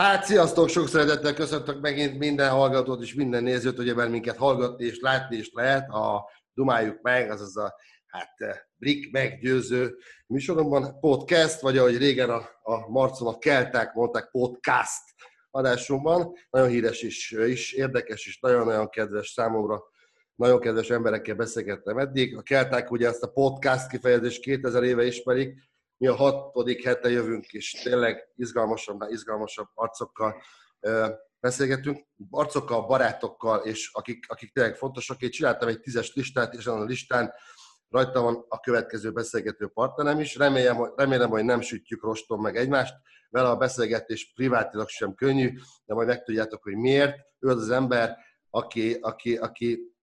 Hát sziasztok, sok szeretettel köszöntök megint minden hallgatót és minden nézőt, hogy ebben minket hallgatni és látni is lehet, ha dumáljuk meg, azaz a hát, Brick meggyőző műsoromban podcast, vagy ahogy régen a, a Marcon a kelták mondták, podcast adásunkban. Nagyon híres is, is érdekes és nagyon-nagyon kedves számomra nagyon kedves emberekkel beszélgettem eddig. A kelták ugye ezt a podcast kifejezést 2000 éve ismerik, mi a hatodik hete jövünk, és tényleg izgalmasabb, izgalmasabb arcokkal beszélgetünk, arcokkal, barátokkal, és akik, akik tényleg fontosak. Én csináltam egy tízes listát, és azon a listán rajta van a következő beszélgető partnerem is. Remélem, remélem, hogy nem sütjük rostom meg egymást. Vele a beszélgetés privátilag sem könnyű, de majd megtudjátok, hogy miért. Ő az az ember, aki, aki, aki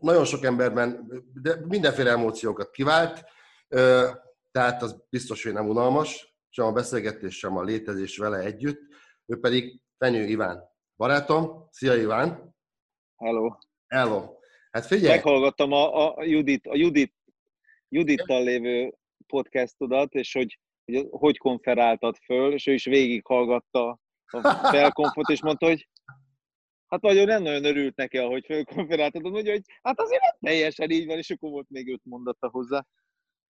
nagyon sok emberben de mindenféle emóciókat kivált, tehát az biztos, hogy nem unalmas, sem a beszélgetés, sem a létezés vele együtt. Ő pedig Fenyő Iván. Barátom, szia Iván! Hello! Hello! Hát figyelj! Meghallgattam a, a Judit, a Judit, Judittal lévő podcastodat, és hogy, hogy hogy konferáltad föl, és ő is végighallgatta a felkonfot, és mondta, hogy hát nagyon nem nagyon örült neki, ahogy fölkonferáltad, mondja, hogy hát azért nem teljesen így van, és akkor volt még öt mondata hozzá.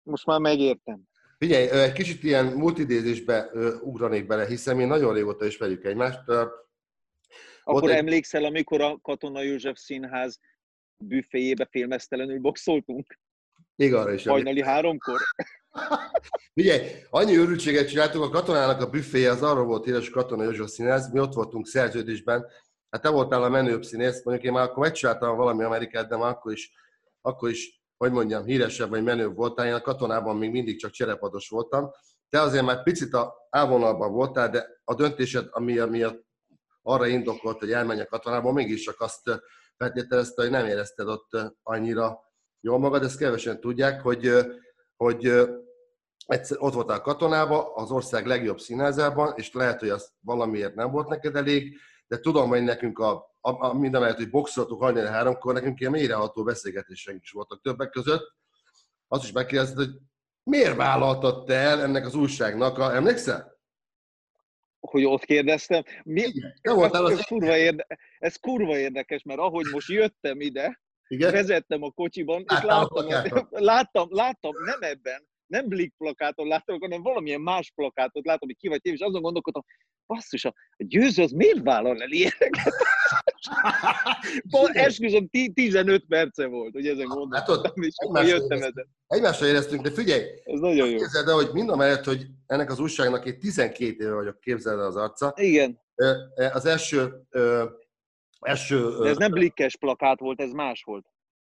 Most már megértem. Figyelj, egy kicsit ilyen multidézésbe ugranék bele, hiszen mi nagyon régóta ismerjük egymást. Akkor egy... emlékszel, amikor a Katona József Színház büféjébe filmesztelenül boxoltunk? Igen, is. Hajnali háromkor? Figyelj, annyi őrültséget csináltunk, a katonának a büféje az arról volt híres, Katona József Színház, mi ott voltunk szerződésben, hát te voltál a menőbb színész, mondjuk én már akkor megcsináltam valami Amerikát, de már akkor is, akkor is hogy mondjam, híresebb vagy menőbb voltál, én a katonában még mindig csak cserepados voltam. Te azért már picit a ávonalban voltál, de a döntésed, ami miatt arra indokolt, hogy elmenj a katonában, mégiscsak azt feltételezte, hogy nem érezted ott annyira jól magad. Ezt kevesen tudják, hogy, hogy egyszer ott voltál a katonában, az ország legjobb színházában, és lehet, hogy az valamiért nem volt neked elég, de tudom, hogy nekünk a a, a, mind a hogy boxoltuk hajnali háromkor, nekünk ilyen mélyreható beszélgetéseink is voltak többek között. Azt is megkérdezted, hogy miért vállaltad te el ennek az újságnak a... Emlékszel? Hogy ott kérdeztem. Mi? Igen, voltál az... ez, kurva érde... ez kurva érdekes, mert ahogy most jöttem ide, Igen? vezettem a kocsiban, és láttam, láttam, láttam, nem ebben, nem Blick plakáton láttam, hanem valamilyen más plakátot láttam, hogy ki vagy tév, és azon gondolkodtam, basszus, a győző az miért vállal el ilyeneket? Esküszöm, 15 perce volt, hogy ezen gondoltam, hát és akkor jöttem ezen. Egymásra éreztünk, de figyelj! Ez nagyon jó. Képzeld el, hogy mind a mellett, hogy ennek az újságnak én 12 éve vagyok, képzeld el az arca. Igen. Az első... első de ez nem blikkes plakát volt, ez más volt.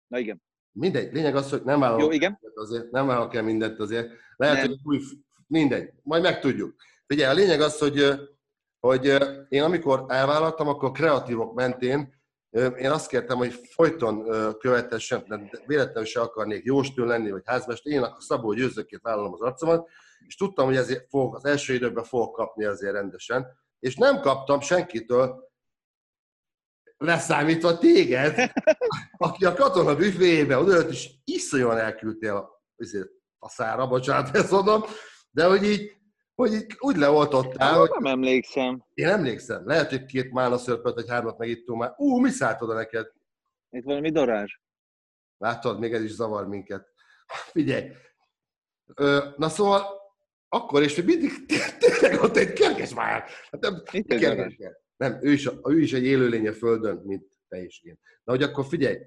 Na igen. Mindegy, lényeg az, hogy nem vállalok Jó, igen. azért, nem vállalok el mindent azért. Lehet, nem. hogy új, mindegy, majd megtudjuk. Figyelj, a lényeg az, hogy hogy én amikor elvállaltam, akkor kreatívok mentén én azt kértem, hogy folyton követessem, de véletlenül se akarnék jóstől lenni, vagy házmester, én a Szabó Győzőként vállalom az arcomat, és tudtam, hogy ezért fog, az első időben fogok kapni azért rendesen, és nem kaptam senkitől, leszámítva téged, aki a katona büféjébe odaült, és iszonyan elküldtél a, a szára, bocsánat, ezt mondom, de hogy így hogy így úgy leoltottál, hogy... Nem emlékszem. Én emlékszem. Lehet, hogy két mála szörpöt, vagy hármat megittunk már. Ú, mi szállt oda neked? Itt valami darázs. Látod, még ez is zavar minket. Figyelj. Ö, na szóval, akkor is, hogy mindig tényleg ott egy kerkes már. Hát nem, kerkes, nem ő, is, ő is egy élőlény a földön, mint te is én. De hogy akkor figyelj,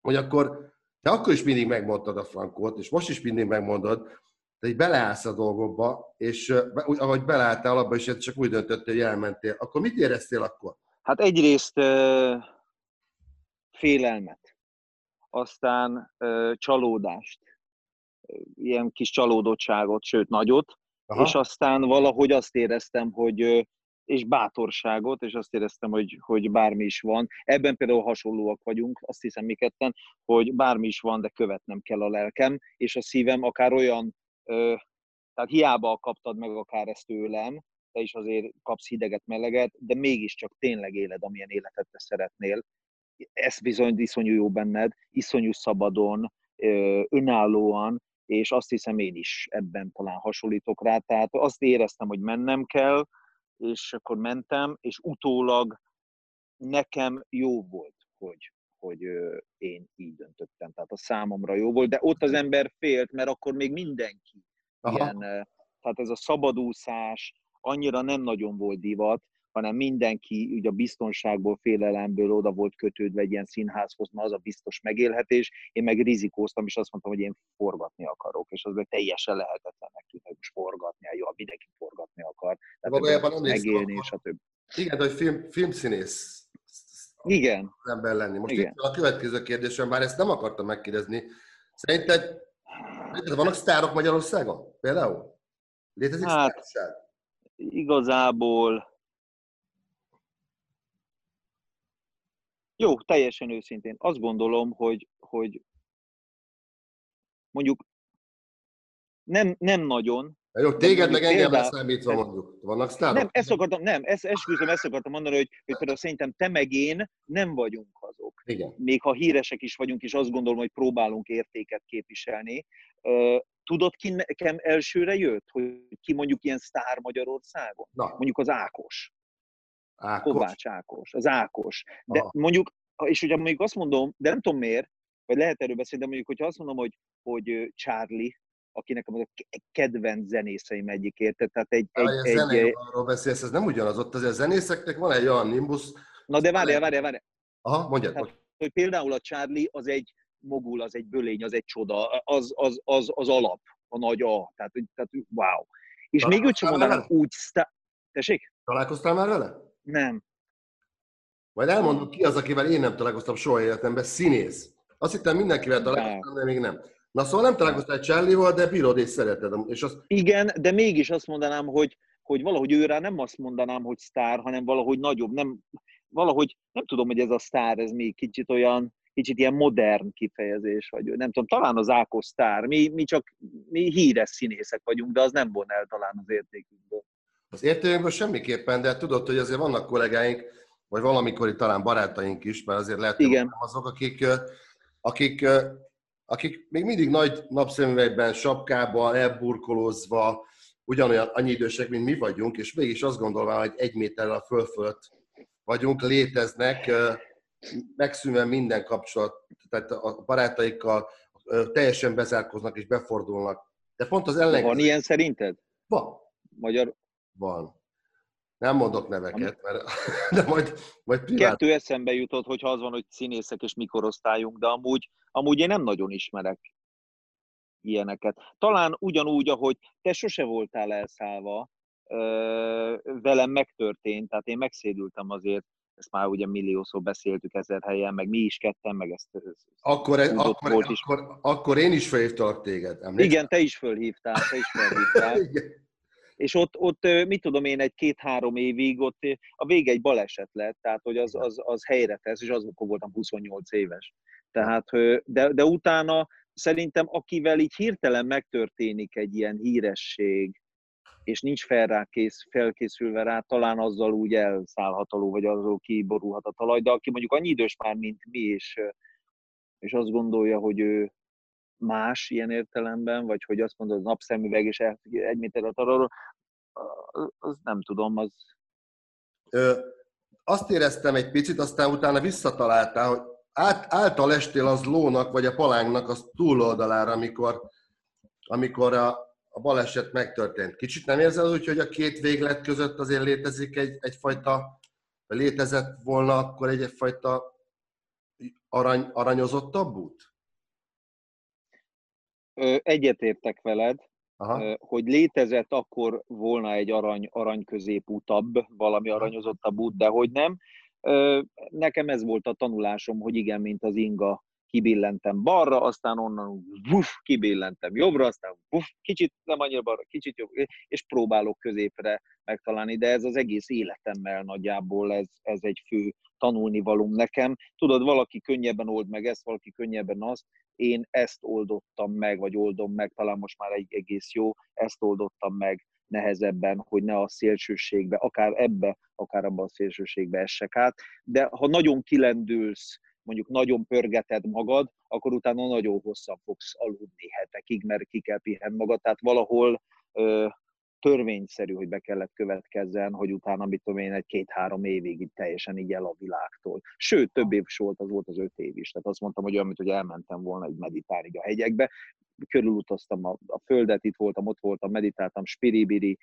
hogy akkor te akkor is mindig megmondtad a frankot, és most is mindig megmondod, de így beleállsz a dolgokba, és ahogy beleálltál abba, és csak úgy döntöttél, hogy elmentél, akkor mit éreztél akkor? Hát egyrészt uh, félelmet, aztán uh, csalódást, ilyen kis csalódottságot, sőt nagyot, Aha. és aztán valahogy azt éreztem, hogy és bátorságot, és azt éreztem, hogy, hogy bármi is van. Ebben például hasonlóak vagyunk, azt hiszem mi ketten, hogy bármi is van, de követnem kell a lelkem, és a szívem akár olyan tehát hiába kaptad meg akár ezt tőlem, te is azért kapsz hideget, meleget, de mégiscsak tényleg éled, amilyen életet te szeretnél. Ez bizony iszonyú jó benned, iszonyú szabadon, önállóan, és azt hiszem én is ebben talán hasonlítok rá. Tehát azt éreztem, hogy mennem kell, és akkor mentem, és utólag nekem jó volt, hogy, hogy én így döntöttem. Tehát a számomra jó volt, de ott az ember félt, mert akkor még mindenki Aha. ilyen, tehát ez a szabadúszás annyira nem nagyon volt divat, hanem mindenki ugye a biztonságból, félelemből oda volt kötődve egy ilyen színházhoz, mert az a biztos megélhetés. Én meg rizikóztam, és azt mondtam, hogy én forgatni akarok, és az teljesen lehetetlennek tűnt, hogy most forgatni, jó, mindenki forgatni akar. Tehát Valójában megélni, és a többi. Igen, hogy film, filmszínész igen. ember lenni. Most Igen. itt a következő kérdésem, bár ezt nem akartam megkérdezni. Szerinted, szerinted vannak sztárok Magyarországon? Például? Létezik hát, sztárság? Igazából Jó, teljesen őszintén. Azt gondolom, hogy, hogy mondjuk nem, nem nagyon. Jó, téged meg engem példá... számítva mondjuk. Vannak sztárok? Nem, ezt akartam, nem, ezt, esküszöm, ezt akartam mondani, hogy, hogy például szerintem te meg én nem vagyunk azok. Igen. Még ha híresek is vagyunk, és azt gondolom, hogy próbálunk értéket képviselni. Tudod, ki nekem elsőre jött, hogy ki mondjuk ilyen sztár Magyarországon? Na. Mondjuk az Ákos. Ákos. Kovács Ákos, az Ákos. De Aha. mondjuk, és ugye mondjuk azt mondom, de nem tudom miért, vagy lehet erről beszélni, de mondjuk, hogyha azt mondom, hogy, hogy Charlie, akinek a kedvenc zenészeim egyik érte, tehát egy... egy, egy, egy arról beszélsz, ez nem ugyanaz, ott azért a zenészeknek van egy olyan nimbus... Na de várjál, várjál, várjál. Aha, mondjad. Tehát, hogy például a Charlie az egy mogul, az egy bölény, az egy csoda, az, az, az, az alap, a nagy A, tehát, tehát wow. És még őt sem mondanám úgy... Sztá... Tessék? Találkoztál már vele? Nem. Majd elmondom, ki az, akivel én nem találkoztam soha életemben, színész. Azt hittem mindenkivel találkoztam, de még nem. Na szóval nem találkoztál Charlie-val, de bírod és szereted. És az... Igen, de mégis azt mondanám, hogy, hogy valahogy őre nem azt mondanám, hogy sztár, hanem valahogy nagyobb. Nem, valahogy nem tudom, hogy ez a sztár, ez még kicsit olyan, kicsit ilyen modern kifejezés, vagy nem tudom, talán az Ákos sztár. Mi, mi csak mi híres színészek vagyunk, de az nem von el talán az értékünkből. Az értőjünkből semmiképpen, de tudod, hogy azért vannak kollégáink, vagy valamikor itt talán barátaink is, mert azért lehet, hogy azok, akik, akik, akik még mindig nagy napszemüvegben, sapkában, elburkolózva, ugyanolyan annyi idősek, mint mi vagyunk, és mégis azt gondolva, hogy egy méterrel a föl fölött vagyunk, léteznek, megszűnve minden kapcsolat, tehát a barátaikkal teljesen bezárkoznak és befordulnak. De pont az ellenkező. Van ilyen szerinted? Van. Magyar, van. Nem mondok neveket, mert, de majd, majd privát. Kettő eszembe jutott, hogyha az van, hogy színészek és mikorosztályunk, de amúgy, amúgy én nem nagyon ismerek ilyeneket. Talán ugyanúgy, ahogy te sose voltál elszállva, velem megtörtént, tehát én megszédültem azért, ezt már ugye milliószor beszéltük ezer helyen, meg mi is ketten, meg ezt, ezt akkor, e- akkor, volt is. Akkor, akkor én is felhívtalak téged, emlékszel? Igen, te is fölhívtál, te is fölhívtál. és ott, ott mit tudom én, egy két-három évig ott a vége egy baleset lett, tehát hogy az, az, az helyre tesz, és azokon voltam 28 éves. Tehát, de, de utána szerintem akivel így hirtelen megtörténik egy ilyen híresség, és nincs fel rá kész, felkészülve rá, talán azzal úgy elszállhat alul, vagy azzal kiborulhat a talaj, de aki mondjuk annyi idős már, mint mi, és, és azt gondolja, hogy ő, más ilyen értelemben, vagy hogy azt mondod, napszemüveg és egy méterre arról, az nem tudom, az... Ö, azt éreztem egy picit, aztán utána visszataláltál, hogy át, által estél az lónak, vagy a palánknak az túloldalára, amikor, amikor a, a baleset megtörtént. Kicsit nem érzed úgy, hogy a két véglet között azért létezik egy, egyfajta, létezett volna akkor egy, egyfajta arany, aranyozottabb út? Egyetértek veled, Aha. hogy létezett akkor volna egy arany, arany középutabb, valami aranyozottabb út, de hogy nem. Nekem ez volt a tanulásom, hogy igen, mint az inga, kibillentem balra, aztán onnan vuf, kibillentem jobbra, aztán vuf, kicsit nem annyira balra, kicsit jobb, és próbálok középre megtalálni, de ez az egész életemmel nagyjából ez, ez egy fő tanulnivalóm nekem. Tudod, valaki könnyebben old meg ezt, valaki könnyebben azt, én ezt oldottam meg, vagy oldom meg, talán most már egy egész jó, ezt oldottam meg nehezebben, hogy ne a szélsőségbe, akár ebbe, akár abban a szélsőségbe essek át. De ha nagyon kilendülsz, mondjuk nagyon pörgeted magad, akkor utána nagyon hosszan fogsz aludni hetekig, mert ki kell pihenni magad. Tehát valahol ö, törvényszerű, hogy be kellett következzen, hogy utána, mit tudom én, egy két-három évig itt teljesen így el a világtól. Sőt, több év volt, az volt az öt év is. Tehát azt mondtam, hogy olyan, mint hogy elmentem volna egy meditálni a hegyekbe, körülutaztam a, a földet, itt voltam, ott voltam, meditáltam, spiribiri,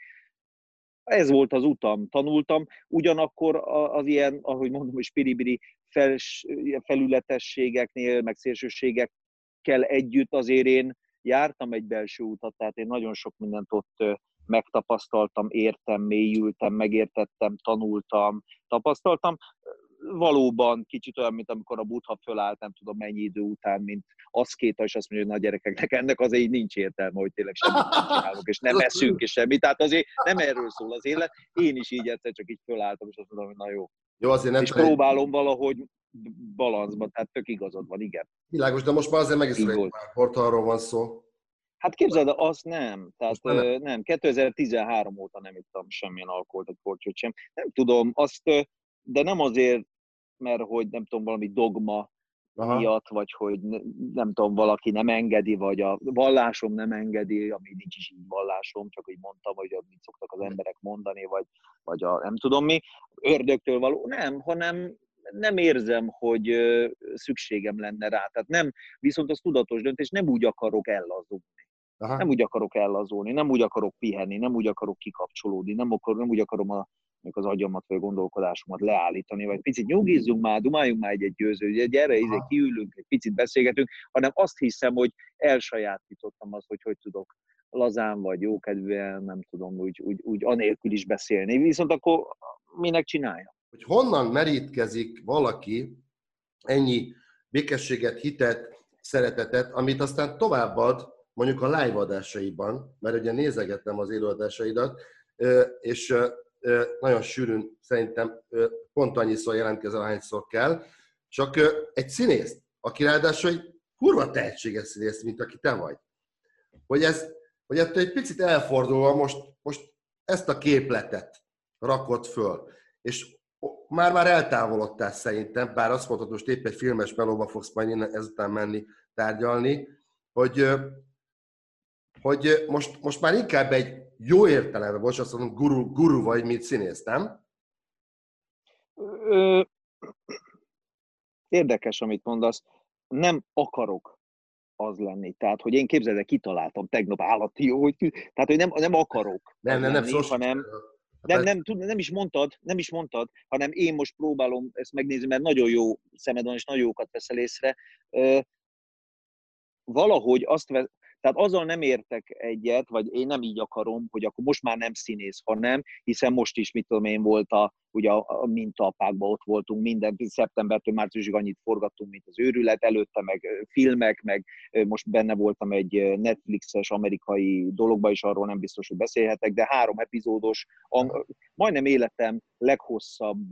ez volt az utam, tanultam, ugyanakkor az ilyen, ahogy mondom, hogy spiribiri fel, felületességeknél, meg szélsőségekkel együtt azért én jártam egy belső utat, tehát én nagyon sok mindent ott megtapasztaltam, értem, mélyültem, megértettem, tanultam, tapasztaltam. Valóban kicsit olyan, mint amikor a Buddha fölállt, nem tudom mennyi idő után, mint aszkéta, és azt mondja, hogy nagy gyerekeknek ennek azért így nincs értelme, hogy tényleg semmit nem csinálunk, és nem eszünk, és semmi. Tehát azért nem erről szól az élet. Én is így egyszer csak így fölálltam, és azt mondom, hogy na jó. Jó, azért nem és próbálom valahogy balanszban, tehát tök igazad van, igen. Világos, de most már azért megiszoljuk, portalról van szó. Hát képzeld, azt nem. Tehát nem. nem. 2013 óta nem ittam semmilyen alkoholt, egy sem. Nem tudom, azt, de nem azért, mert hogy nem tudom, valami dogma Aha. miatt, vagy hogy nem tudom, valaki nem engedi, vagy a vallásom nem engedi, ami nincs is így vallásom, csak úgy mondtam, hogy mit szoktak az emberek mondani, vagy, vagy a nem tudom mi, ördögtől való. Nem, hanem nem érzem, hogy szükségem lenne rá. Tehát nem, viszont az tudatos döntés, nem úgy akarok ellazulni. Aha. Nem úgy akarok ellazulni, nem úgy akarok pihenni, nem úgy akarok kikapcsolódni, nem, akar, nem úgy akarom a, az agyamat vagy a gondolkodásomat leállítani, vagy picit nyugizzunk már, dumáljunk már egy-egy győző, gyere, izé, kiülünk, egy picit beszélgetünk, hanem azt hiszem, hogy elsajátítottam azt, hogy hogy tudok lazán vagy jókedvűen, nem tudom, úgy, úgy, úgy anélkül is beszélni. Viszont akkor minek csinálja? Hogy honnan merítkezik valaki ennyi békességet, hitet, szeretetet, amit aztán továbbad mondjuk a live adásaiban, mert ugye nézegettem az élőadásaidat, és nagyon sűrűn szerintem pont annyiszor jelentkezel, ahányszor kell, csak egy színész, aki ráadásul egy kurva tehetséges színész, mint aki te vagy. Hogy, ez, hogy ettől egy picit elfordulva most, most ezt a képletet rakott föl. És már-már eltávolodtál szerintem, bár azt mondhatod, most épp egy filmes melóba fogsz majd innen ezután menni tárgyalni, hogy hogy most, most már inkább egy jó értelemben, most azt mondom, guru, guru vagy, mint színész, nem? Ö, érdekes, amit mondasz. Nem akarok az lenni. Tehát, hogy én képzeld kitaláltam tegnap állati jó, hogy, tehát, hogy nem, nem akarok nem, nem, nem, lenni, hanem, nem, nem, nem, nem, is mondtad, nem is mondtad, hanem én most próbálom ezt megnézni, mert nagyon jó szemed van, és nagyon jókat veszel észre. valahogy azt, tehát azzal nem értek egyet, vagy én nem így akarom, hogy akkor most már nem színész, hanem, hiszen most is, mit tudom én, volt a, ugye a, a mintapákban ott voltunk, minden szeptembertől márciusig annyit forgattunk, mint az őrület, előtte meg filmek, meg most benne voltam egy Netflixes amerikai dologba, és arról nem biztos, hogy beszélhetek, de három epizódos, majdnem életem leghosszabb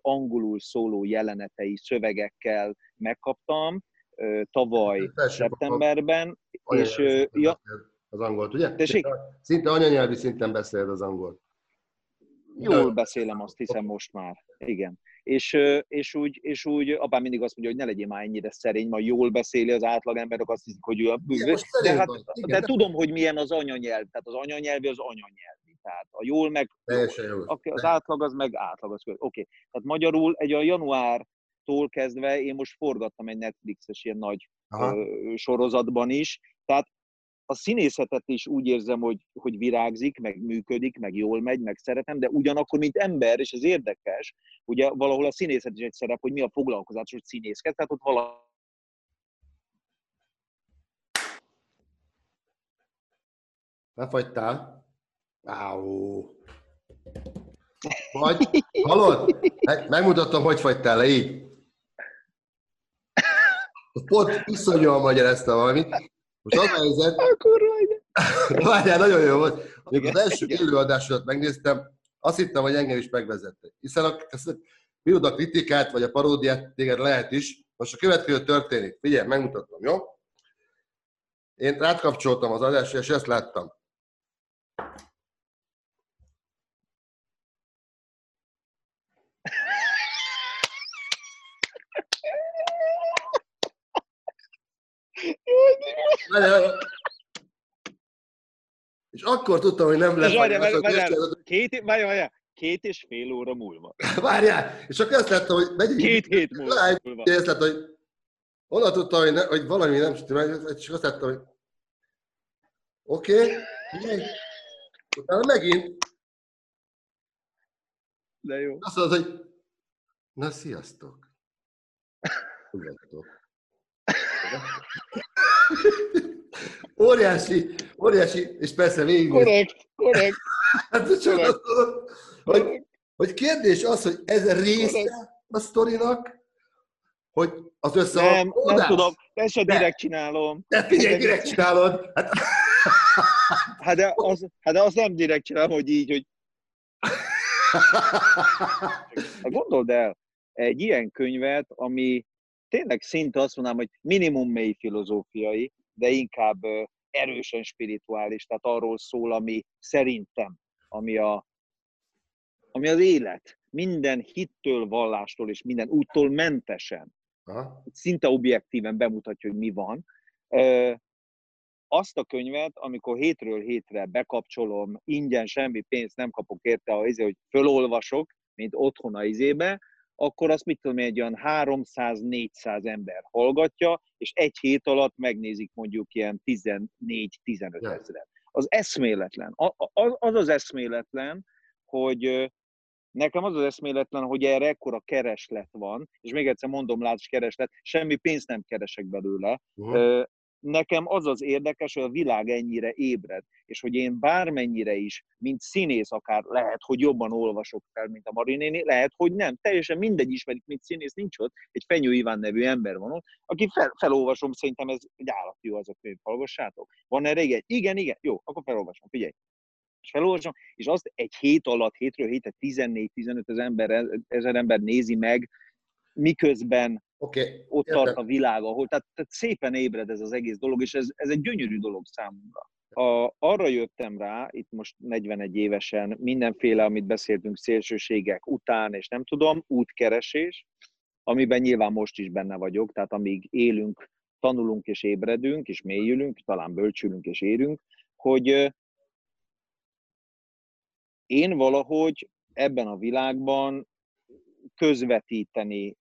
angolul szóló jelenetei szövegekkel megkaptam, tavaly szeptemberben, és, ja, az angolt, ugye? Tessék? Szinte anyanyelvi szinten beszéled az angolt. Jól beszélem, azt hiszem most már. Igen. És, és, úgy, és úgy apám mindig azt mondja, hogy ne legyél már ennyire szerény, majd jól beszéli az átlagemberek, azt hiszik, hogy ő a bűvő. De, hát, Igen, de, de tudom, hogy milyen az anyanyelv. Tehát az anyanyelvi az anyanyelvi. Tehát a jól meg... Jól. Az átlag az meg átlag. Oké. Okay. Tehát magyarul egy a január tól kezdve én most forgattam egy Netflixes ilyen nagy ö, sorozatban is, tehát a színészetet is úgy érzem, hogy, hogy virágzik, meg működik, meg jól megy, meg szeretem, de ugyanakkor, mint ember, és ez érdekes, ugye valahol a színészet is egy szerep, hogy mi a foglalkozás, hogy színészket, tehát ott valahol Befagytál? Áó. Vagy, hallod? Megmutatom, hogy fagytál le, így. Pont iszonyúan magyarázta valamit. Most az a helyzet... Várjál, nagyon jó volt. Amikor az első előadásodat megnéztem, azt hittem, hogy engem is megvezette. Hiszen a, a kritikát, vagy a paródiát téged lehet is. Most a következő történik. Figyelj, megmutatom, jó? Én rátkapcsoltam az adásra, és ezt láttam. És akkor tudtam, hogy nem lesz. És várjál, várjál, várjál, két, várjál, várjál, két és fél óra múlva. Várjál, és akkor azt láttam, hogy megyünk. Két hét múlva. Lágy, és azt láttam, hogy onnan tudtam, hogy, ne, hogy valami nem stimmel, és azt láttam, hogy oké, okay, utána megint. De jó. Azt mondod, hogy na sziasztok. Ugyanatok. Óriási, óriási, és persze végig. Korrekt, korrekt. Hát mondom, hogy, hogy kérdés az, hogy ez része a sztorinak, hogy az össze Nem, nem tudom, ezt se direkt csinálom. De figyelj, direkt csinálod. Hát... Hát de, az, hát de az nem direkt csinálom, hogy így, hogy... Hát gondold el, egy ilyen könyvet, ami tényleg szinte azt mondanám, hogy minimum mély filozófiai, de inkább erősen spirituális, tehát arról szól, ami szerintem, ami, a, ami az élet, minden hittől, vallástól és minden úttól mentesen, Aha. szinte objektíven bemutatja, hogy mi van. Azt a könyvet, amikor hétről hétre bekapcsolom, ingyen semmi pénzt nem kapok érte, hogy fölolvasok, mint otthon a izébe, akkor azt mit tudom, egy olyan 300-400 ember hallgatja, és egy hét alatt megnézik mondjuk ilyen 14-15 ezeret. Az eszméletlen. Az az eszméletlen, hogy nekem az az eszméletlen, hogy erre ekkora kereslet van, és még egyszer mondom, látsz kereslet, semmi pénzt nem keresek belőle. Uh-huh nekem az az érdekes, hogy a világ ennyire ébred, és hogy én bármennyire is, mint színész akár lehet, hogy jobban olvasok fel, mint a Marinéni, lehet, hogy nem. Teljesen mindegy ismerik, mint színész, nincs ott. Egy Fenyő Iván nevű ember van ott, aki fel, felolvasom, szerintem ez egy állati jó az a könyv, hallgassátok. Van erre egy? Igen, igen, jó, akkor felolvasom, figyelj. És felolvasom, és azt egy hét alatt, hétről hétre 14-15 ezer ember, ezer ember nézi meg, miközben okay. ott Értem. tart a világ, ahol, tehát, tehát szépen ébred ez az egész dolog, és ez, ez egy gyönyörű dolog számomra. A, arra jöttem rá, itt most 41 évesen, mindenféle, amit beszéltünk, szélsőségek után, és nem tudom, útkeresés, amiben nyilván most is benne vagyok, tehát amíg élünk, tanulunk és ébredünk, és mélyülünk, talán bölcsülünk és érünk, hogy én valahogy ebben a világban közvetíteni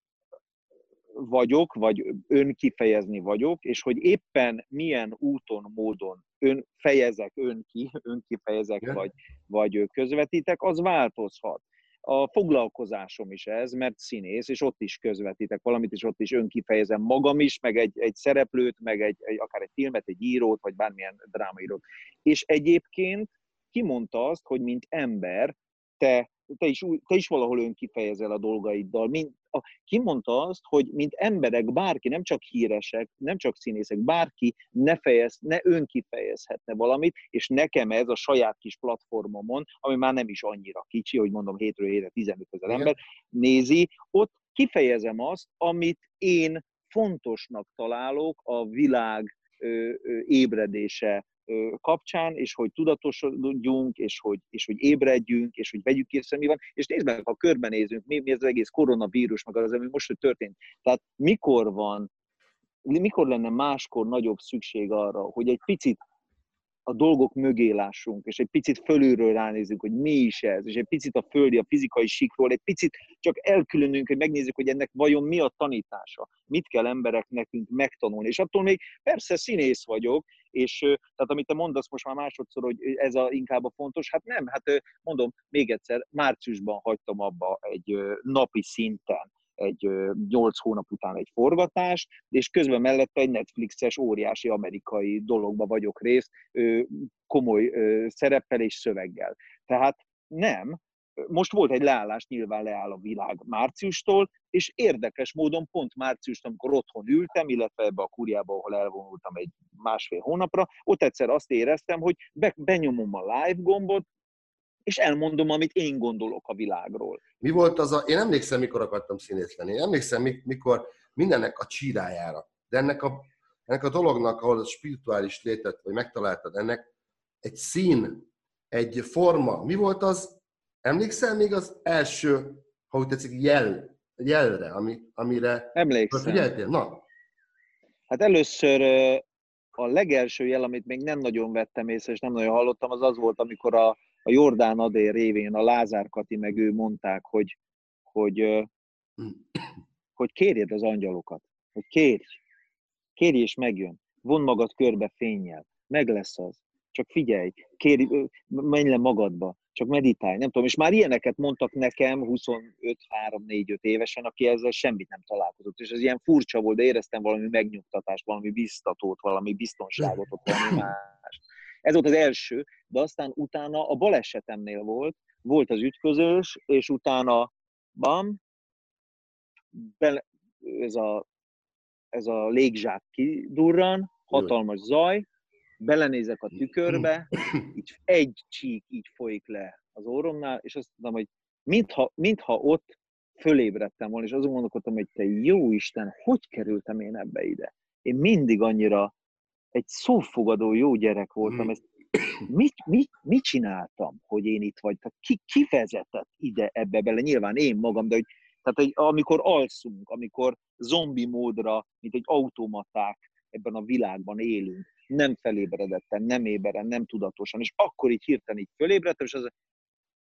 vagyok, vagy önkifejezni vagyok, és hogy éppen milyen úton, módon ön fejezek ön ki, önkifejezek, yeah. vagy, vagy közvetítek, az változhat. A foglalkozásom is ez, mert színész, és ott is közvetítek valamit, és ott is önkifejezem magam is, meg egy, egy szereplőt, meg egy, egy, akár egy filmet, egy írót, vagy bármilyen drámaírót. És egyébként kimondta azt, hogy mint ember, te te is, te is valahol önkifejezel a dolgaiddal. Mint, a, ki mondta azt, hogy mint emberek, bárki, nem csak híresek, nem csak színészek, bárki ne, fejez, ne önkifejezhetne valamit, és nekem ez a saját kis platformomon, ami már nem is annyira kicsi, hogy mondom hétről hétre 15 ezer ember nézi, ott kifejezem azt, amit én fontosnak találok a világ ébredése kapcsán, és hogy tudatosodjunk, és hogy, és hogy ébredjünk, és hogy vegyük észre, mi van. És nézd meg, ha körbenézünk, mi, mi az egész koronavírus, meg az, ami most hogy történt. Tehát mikor van, mikor lenne máskor nagyobb szükség arra, hogy egy picit a dolgok mögé lássunk, és egy picit fölülről ránézzük, hogy mi is ez, és egy picit a földi, a fizikai sikról, egy picit csak elkülönünk, hogy megnézzük, hogy ennek vajon mi a tanítása, mit kell emberek nekünk megtanulni. És attól még persze színész vagyok, és tehát amit te mondasz most már másodszor, hogy ez a, inkább a fontos, hát nem, hát mondom, még egyszer, márciusban hagytam abba egy napi szinten egy nyolc hónap után egy forgatás, és közben mellette egy Netflixes óriási amerikai dologba vagyok részt, komoly szereppel és szöveggel. Tehát nem, most volt egy leállás, nyilván leáll a világ márciustól, és érdekes módon pont márciustól, amikor otthon ültem, illetve ebbe a kuriába, ahol elvonultam egy másfél hónapra, ott egyszer azt éreztem, hogy be, benyomom a live gombot, és elmondom, amit én gondolok a világról. Mi volt az a... Én emlékszem, mikor akartam színész lenni. Én emlékszem, mikor mindennek a csírájára. De ennek a, ennek a dolognak, ahol a spirituális létet, vagy megtaláltad, ennek egy szín, egy forma. Mi volt az? Emlékszel még az első, ha úgy tetszik, jel, jelre, ami, amire... Emlékszem. Figyeltél? Na. Hát először a legelső jel, amit még nem nagyon vettem észre, és nem nagyon hallottam, az az volt, amikor a, a Jordán Adér révén a Lázár Kati meg ő mondták, hogy, hogy, hogy kérjed az angyalokat, hogy kérj, kérj és megjön, von magad körbe fényjel, meg lesz az, csak figyelj, kérj, menj le magadba, csak meditálj, nem tudom, és már ilyeneket mondtak nekem 25-3-4-5 évesen, aki ezzel semmit nem találkozott, és ez ilyen furcsa volt, de éreztem valami megnyugtatást, valami biztatót, valami biztonságot, valami más. Ez volt az első, de aztán utána a balesetemnél volt, volt az ütközős, és utána bam, be, ez, a, ez a légzsák kidurran, hatalmas zaj, belenézek a tükörbe, így egy csík így folyik le az orromnál, és azt mondom, hogy mintha, mintha ott fölébredtem volna, és azon gondolkodtam, hogy te jó Isten, hogy kerültem én ebbe ide? Én mindig annyira egy szófogadó jó gyerek voltam, ezt mit, mit, mit csináltam, hogy én itt vagy? Tehát ki, ki vezetett ide ebbe bele? Nyilván én magam, de hogy, tehát, hogy amikor alszunk, amikor zombi módra, mint egy automaták ebben a világban élünk, nem felébredetten, nem éberen, nem tudatosan, és akkor így hirtelen így fölébredtem, és az,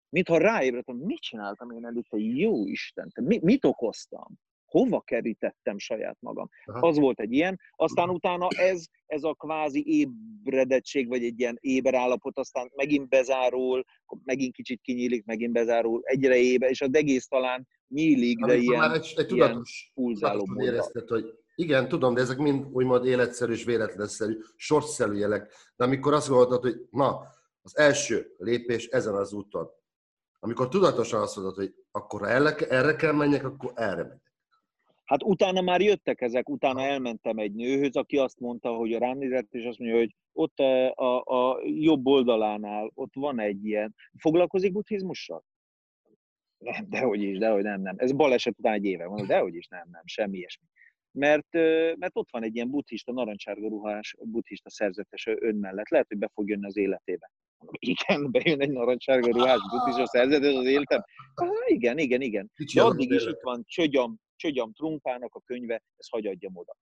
mintha ráébredtem, mit csináltam én előtte, jó Isten, te mit, mit okoztam? Hova kerítettem saját magam? Aha. Az volt egy ilyen, aztán utána ez, ez a kvázi ébredettség, vagy egy ilyen éberállapot, aztán megint bezárul, megint kicsit kinyílik, megint bezárul, egyre ébe, és az egész talán nyílik, de Amikor ilyen, már egy, egy tudatos, érezted, hogy igen, tudom, de ezek mind úgymond életszerű és véletlenszerű, sorszerű jelek. De amikor azt gondoltad, hogy na, az első lépés ezen az úton, amikor tudatosan azt mondod, hogy akkor erre, erre kell menjek, akkor erre megyek. Hát utána már jöttek ezek, utána elmentem egy nőhöz, aki azt mondta, hogy rám nézett, és azt mondja, hogy ott a, a, a jobb oldalánál, ott van egy ilyen. Foglalkozik buddhizmussal? Nem, dehogy is, dehogy nem, nem. Ez baleset után egy éve van, dehogy is nem, nem, semmi ilyesmi mert, mert ott van egy ilyen buddhista, narancsárga ruhás buddhista szerzetes ön mellett. Lehet, hogy be fog jönni az életébe. Igen, bejön egy narancsárga ruhás buddhista szerzetes az életem. Ah, igen, igen, igen. De addig is itt van Csögyam, Csögyam Trumpának a könyve, ez hagyadjam oda.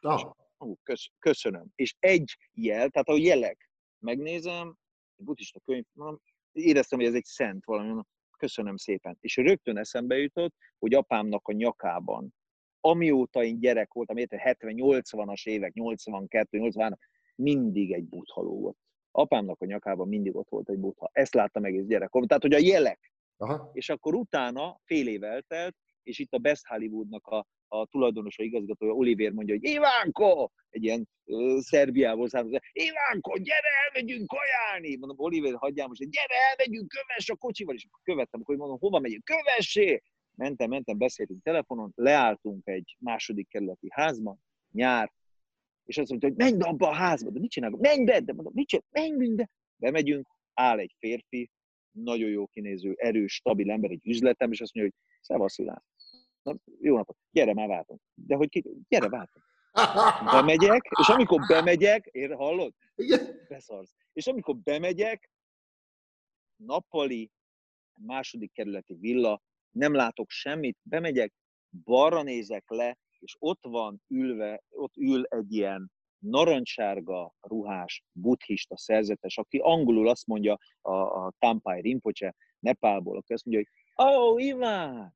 Ah. Ú, kösz, köszönöm. És egy jel, tehát a jelek, megnézem, egy buddhista könyv, mondom, éreztem, hogy ez egy szent valami, köszönöm szépen. És rögtön eszembe jutott, hogy apámnak a nyakában amióta én gyerek voltam, 70-80-as évek, 82, 83 mindig egy butha lógott. Apámnak a nyakában mindig ott volt egy butha. Ezt láttam egész gyerekkorom. Tehát, hogy a jelek. Aha. És akkor utána fél év eltelt, és itt a Best Hollywoodnak a, a tulajdonosa, igazgatója Oliver mondja, hogy Ivánko! Egy ilyen uh, Szerbiából származó, Ivánko, gyere, elmegyünk kajálni! Mondom, Oliver, hagyjál most, gyere, elmegyünk, kövess a kocsival, és követtem, hogy mondom, hova megyünk, kövessé! mentem, mentem, beszéltünk telefonon, leálltunk egy második kerületi házban, nyár, és azt mondta, hogy menj be abba a házba, de mit csinálok? Menj be, de mondom, mit csinálok? Menj be. Bemegyünk, áll egy férfi, nagyon jó kinéző, erős, stabil ember, egy üzletem, és azt mondja, hogy szevasz. Na, jó napot, gyere, már váltunk. De hogy ki, gyere, váltunk. Bemegyek, és amikor bemegyek, ér, hallod? Beszarsz. És amikor bemegyek, nappali, második kerületi villa, nem látok semmit, bemegyek, balra nézek le, és ott van ülve, ott ül egy ilyen narancsárga ruhás buddhista szerzetes, aki angolul azt mondja a, a Tampai Rinpoche, Nepálból, aki azt mondja, hogy oh, Iván,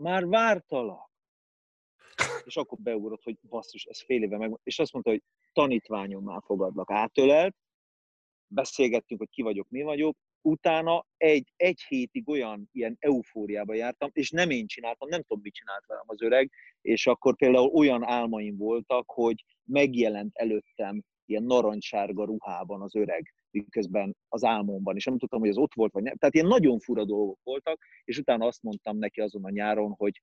már vártalak. És akkor beugrott, hogy basszus, ez fél éve meg, és azt mondta, hogy tanítványommal fogadlak. Átölelt, beszélgettünk, hogy ki vagyok, mi vagyok, utána egy, egy hétig olyan ilyen eufóriába jártam, és nem én csináltam, nem tudom, mit csinált velem az öreg, és akkor például olyan álmaim voltak, hogy megjelent előttem ilyen narancsárga ruhában az öreg, miközben az álmomban, és nem tudtam, hogy az ott volt, vagy nem. Tehát ilyen nagyon fura dolgok voltak, és utána azt mondtam neki azon a nyáron, hogy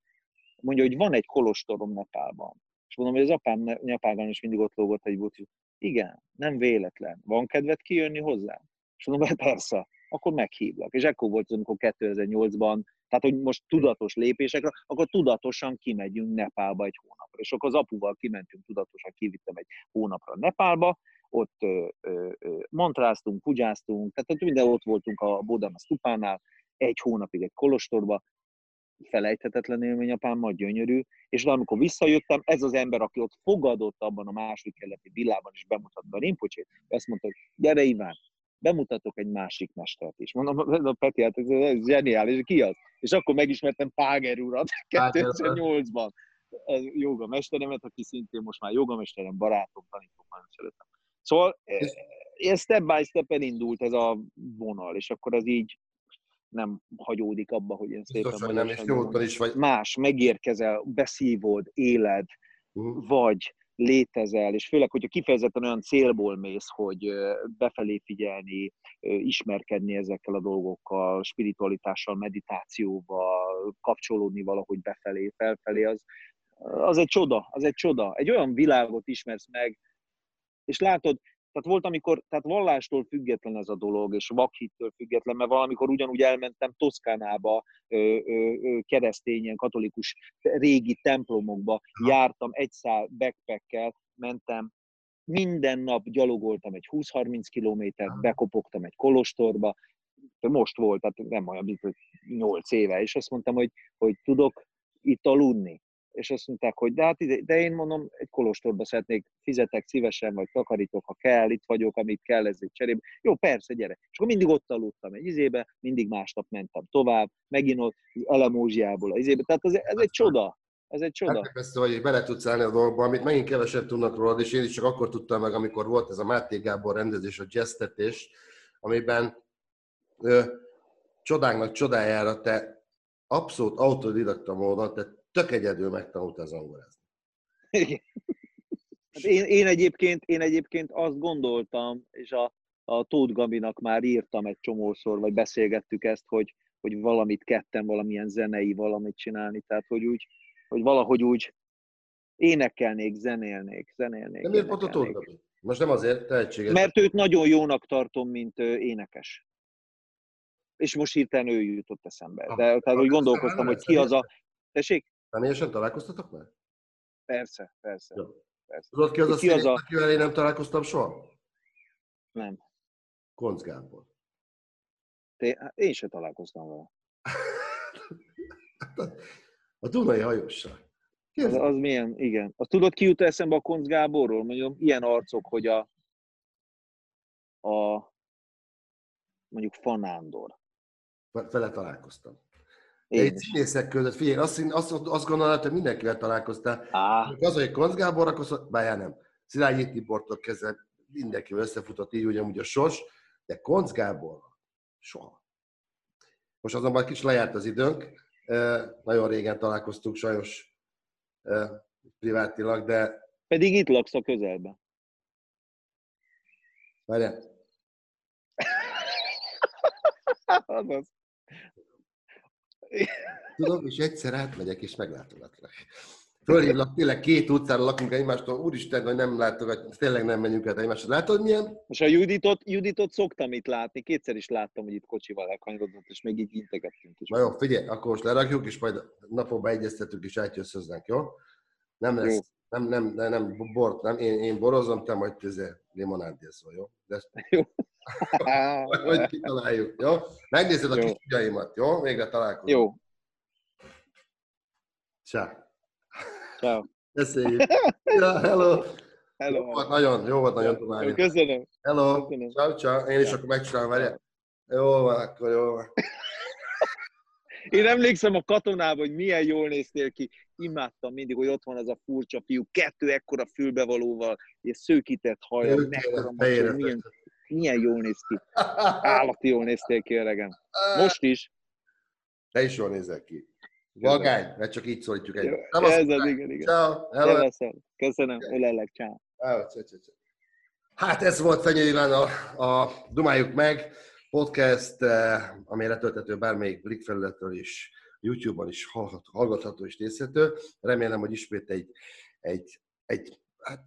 mondja, hogy van egy kolostorom Nepálban. És mondom, hogy az apám Nepálban is mindig ott lógott egy bút. Igen, nem véletlen. Van kedved kijönni hozzá? És mondom, hogy persze akkor meghívlak. És ekkor volt az, amikor 2008-ban, tehát hogy most tudatos lépésekre, akkor tudatosan kimegyünk Nepálba egy hónapra. És akkor az apuval kimentünk tudatosan, kivittem egy hónapra Nepálba, ott ö, ö, ö, mantráztunk, kugyáztunk, tehát ott minden ott voltunk a Bodama Stupánál, egy hónapig egy kolostorba, felejthetetlen élmény apámmal, gyönyörű, és de amikor visszajöttem, ez az ember, aki ott fogadott abban a második keleti villában, és bemutatta a Rinpocsét, azt mondta, hogy gyere Iván, bemutatok egy másik mestert is. Mondom, a Peti, hát ez, ez zseniális, ki az? És akkor megismertem Páger urat 2008-ban. A joga mesteremet, aki szintén most már jogamesterem, barátom, tanítom, nagyon szeretem. Szóval ez step by step indult ez a vonal, és akkor az így nem hagyódik abba, hogy én szépen Biztos, nem, és nyugodtan is vagy. Más, megérkezel, beszívod, éled, uh-huh. vagy létezel, és főleg, hogyha kifejezetten olyan célból mész, hogy befelé figyelni, ismerkedni ezekkel a dolgokkal, spiritualitással, meditációval, kapcsolódni valahogy befelé, felfelé, az, az egy csoda, az egy csoda. Egy olyan világot ismersz meg, és látod, tehát volt, amikor, tehát vallástól független ez a dolog, és vakhittől független, mert valamikor ugyanúgy elmentem Toszkánába, ö, ö, keresztényen, katolikus régi templomokba, jártam egy szál backpackkel, mentem, minden nap gyalogoltam egy 20-30 kilométert, bekopogtam egy kolostorba, most volt, tehát nem olyan, mint 8 éve, és azt mondtam, hogy, hogy tudok itt aludni és azt mondták, hogy de hát ide, de én mondom, egy kolostorba szeretnék, fizetek szívesen, vagy takarítok, ha kell, itt vagyok, amit kell, ez egy cserébe. Jó, persze, gyere. És akkor mindig ott aludtam egy izébe, mindig másnap mentem tovább, megint ott Elemózsiából az izébe. Tehát ez, ez egy csoda. Ez egy csoda. Elképesztő, hogy bele tudsz állni a dolgokba, amit megint kevesebb tudnak róla, és én is csak akkor tudtam meg, amikor volt ez a Máté Gábor rendezés, a jazztetés, amiben ö, csodánknak csodájára te abszolút autodidakta módon, te tök egyedül megtanult az zongorázni. Igen. Hát én, én, egyébként, én egyébként azt gondoltam, és a, a Tóth Gabinak már írtam egy csomószor, vagy beszélgettük ezt, hogy, hogy valamit kettem, valamilyen zenei valamit csinálni, tehát hogy úgy, hogy valahogy úgy énekelnék, zenélnék, zenélnék. De miért pont a Tóth Gabi? Most nem azért tehetséges. Mert őt nagyon jónak tartom, mint énekes. És most hirtelen ő jutott eszembe. De, tehát, hogy gondolkoztam, hogy ki az a... Tessék? Személyesen találkoztatok már? Persze, persze. Jó. persze. Tudod ki az a ki az a... akivel én nem találkoztam soha? Nem. Konc Gábor. Te, hát én sem találkoztam vele. a Dunai hajóssal. Az, az milyen, igen. Azt tudod, ki jut eszembe a Konc Gáborról? Mondjuk ilyen arcok, hogy a, a mondjuk Fanándor. Vele találkoztam. Egy színészek között, figyelj, azt, azt, azt gondolod, hogy mindenkivel találkoztál. Ah. Az, hogy Konc Gábor, akkor bár nem. Szilágyi Tibortól kezdve mindenkivel összefutott így ugyanúgy a sos, de Konc Gábor soha. Most azonban kis lejárt az időnk, nagyon régen találkoztunk sajnos privátilag, de... Pedig itt laksz a közelben. Várjál. Azaz. Tudom, és egyszer átmegyek, és meglátogatlak. Fölhívlak, tényleg két utcára lakunk egymástól, úristen, hogy nem látogat, tényleg nem menjünk el egymásra. Látod milyen? Most a Juditot, Juditot szoktam itt látni, kétszer is láttam, hogy itt kocsival elkanyarodott, és még így integettünk is. Na jó, figyelj, akkor most lerakjuk, és majd napokban egyeztetünk, és átjössz hozzánk, jó? Nem lesz, jó. nem, nem, nem, nem, bort, nem, én, én borozom, te majd tüze, limonád szól, jó? De ezt... Jó. Hogy kitaláljuk, jó? Megnézed a jó. kis fiaimat, jó? Végre találkozunk. Jó. Csá. Ciao. Beszéljük. Ja, hello. Hello. Jó volt nagyon, jó volt nagyon találni. Köszönöm. Hello. Köszönöm. Ciao, ciao. Én is akkor megcsinálom, várjál. Jó van, akkor jó van. Én emlékszem a katonában, hogy milyen jól néztél ki. Imádtam mindig, hogy ott van az a furcsa fiú, kettő ekkora fülbevalóval, és szőkített mekkora macsó, milyen, milyen jól néz ki. Állati jól néztél ki, öregem. Most is. Te is jól nézel ki. Vagány, mert csak így szólítjuk egyet. Ez az, igen, igen. Ciao. Hello. Köszönöm, ölelek, ciao. Hát ez volt Fenyő Iván a, a Dumáljuk meg podcast, eh, ami letölthető bármelyik Blik felületről is, YouTube-on is hallgatható és nézhető. Remélem, hogy ismét egy, egy, egy hát,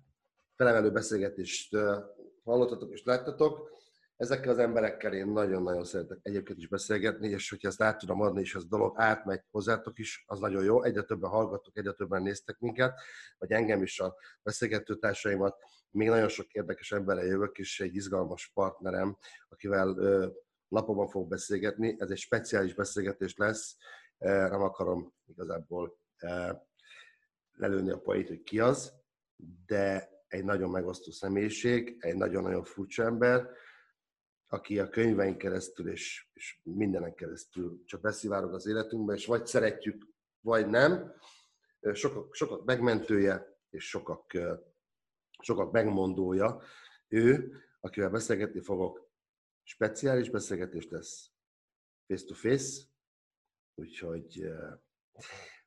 felemelő beszélgetést eh, hallottatok és láttatok. Ezekkel az emberekkel én nagyon-nagyon szeretek egyébként is beszélgetni, és hogyha ezt át tudom adni, és ez a dolog átmegy hozzátok is, az nagyon jó. Egyre többen hallgattok, egyre többen néztek minket, vagy engem is a beszélgető társaimat. Még nagyon sok érdekes emberrel jövök, és egy izgalmas partnerem, akivel napokban fog beszélgetni. Ez egy speciális beszélgetés lesz, nem akarom igazából lelőni a poét, hogy ki az, de egy nagyon megosztó személyiség, egy nagyon-nagyon furcsa ember, aki a könyveink keresztül és, és mindenen keresztül csak beszivárog az életünkbe, és vagy szeretjük, vagy nem. Sokak, sokak megmentője, és sokak, sokak megmondója. Ő, akivel beszélgetni fogok, speciális beszélgetés lesz face-to-face, úgyhogy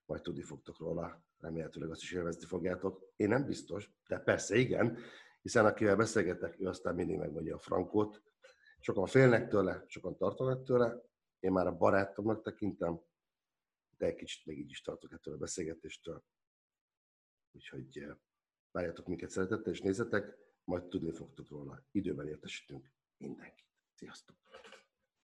majd tudni fogtok róla, remélhetőleg azt is élvezni fogjátok. Én nem biztos, de persze igen, hiszen akivel beszélgetek, ő aztán mindig megmondja a frankót. Sokan félnek tőle, sokan tartanak tőle, én már a barátomnak tekintem, de egy kicsit még így is tartok ettől a beszélgetéstől. Úgyhogy várjátok minket szeretettel, és nézzetek, majd tudni fogtok róla. Időben értesítünk mindenkit. Sziasztok!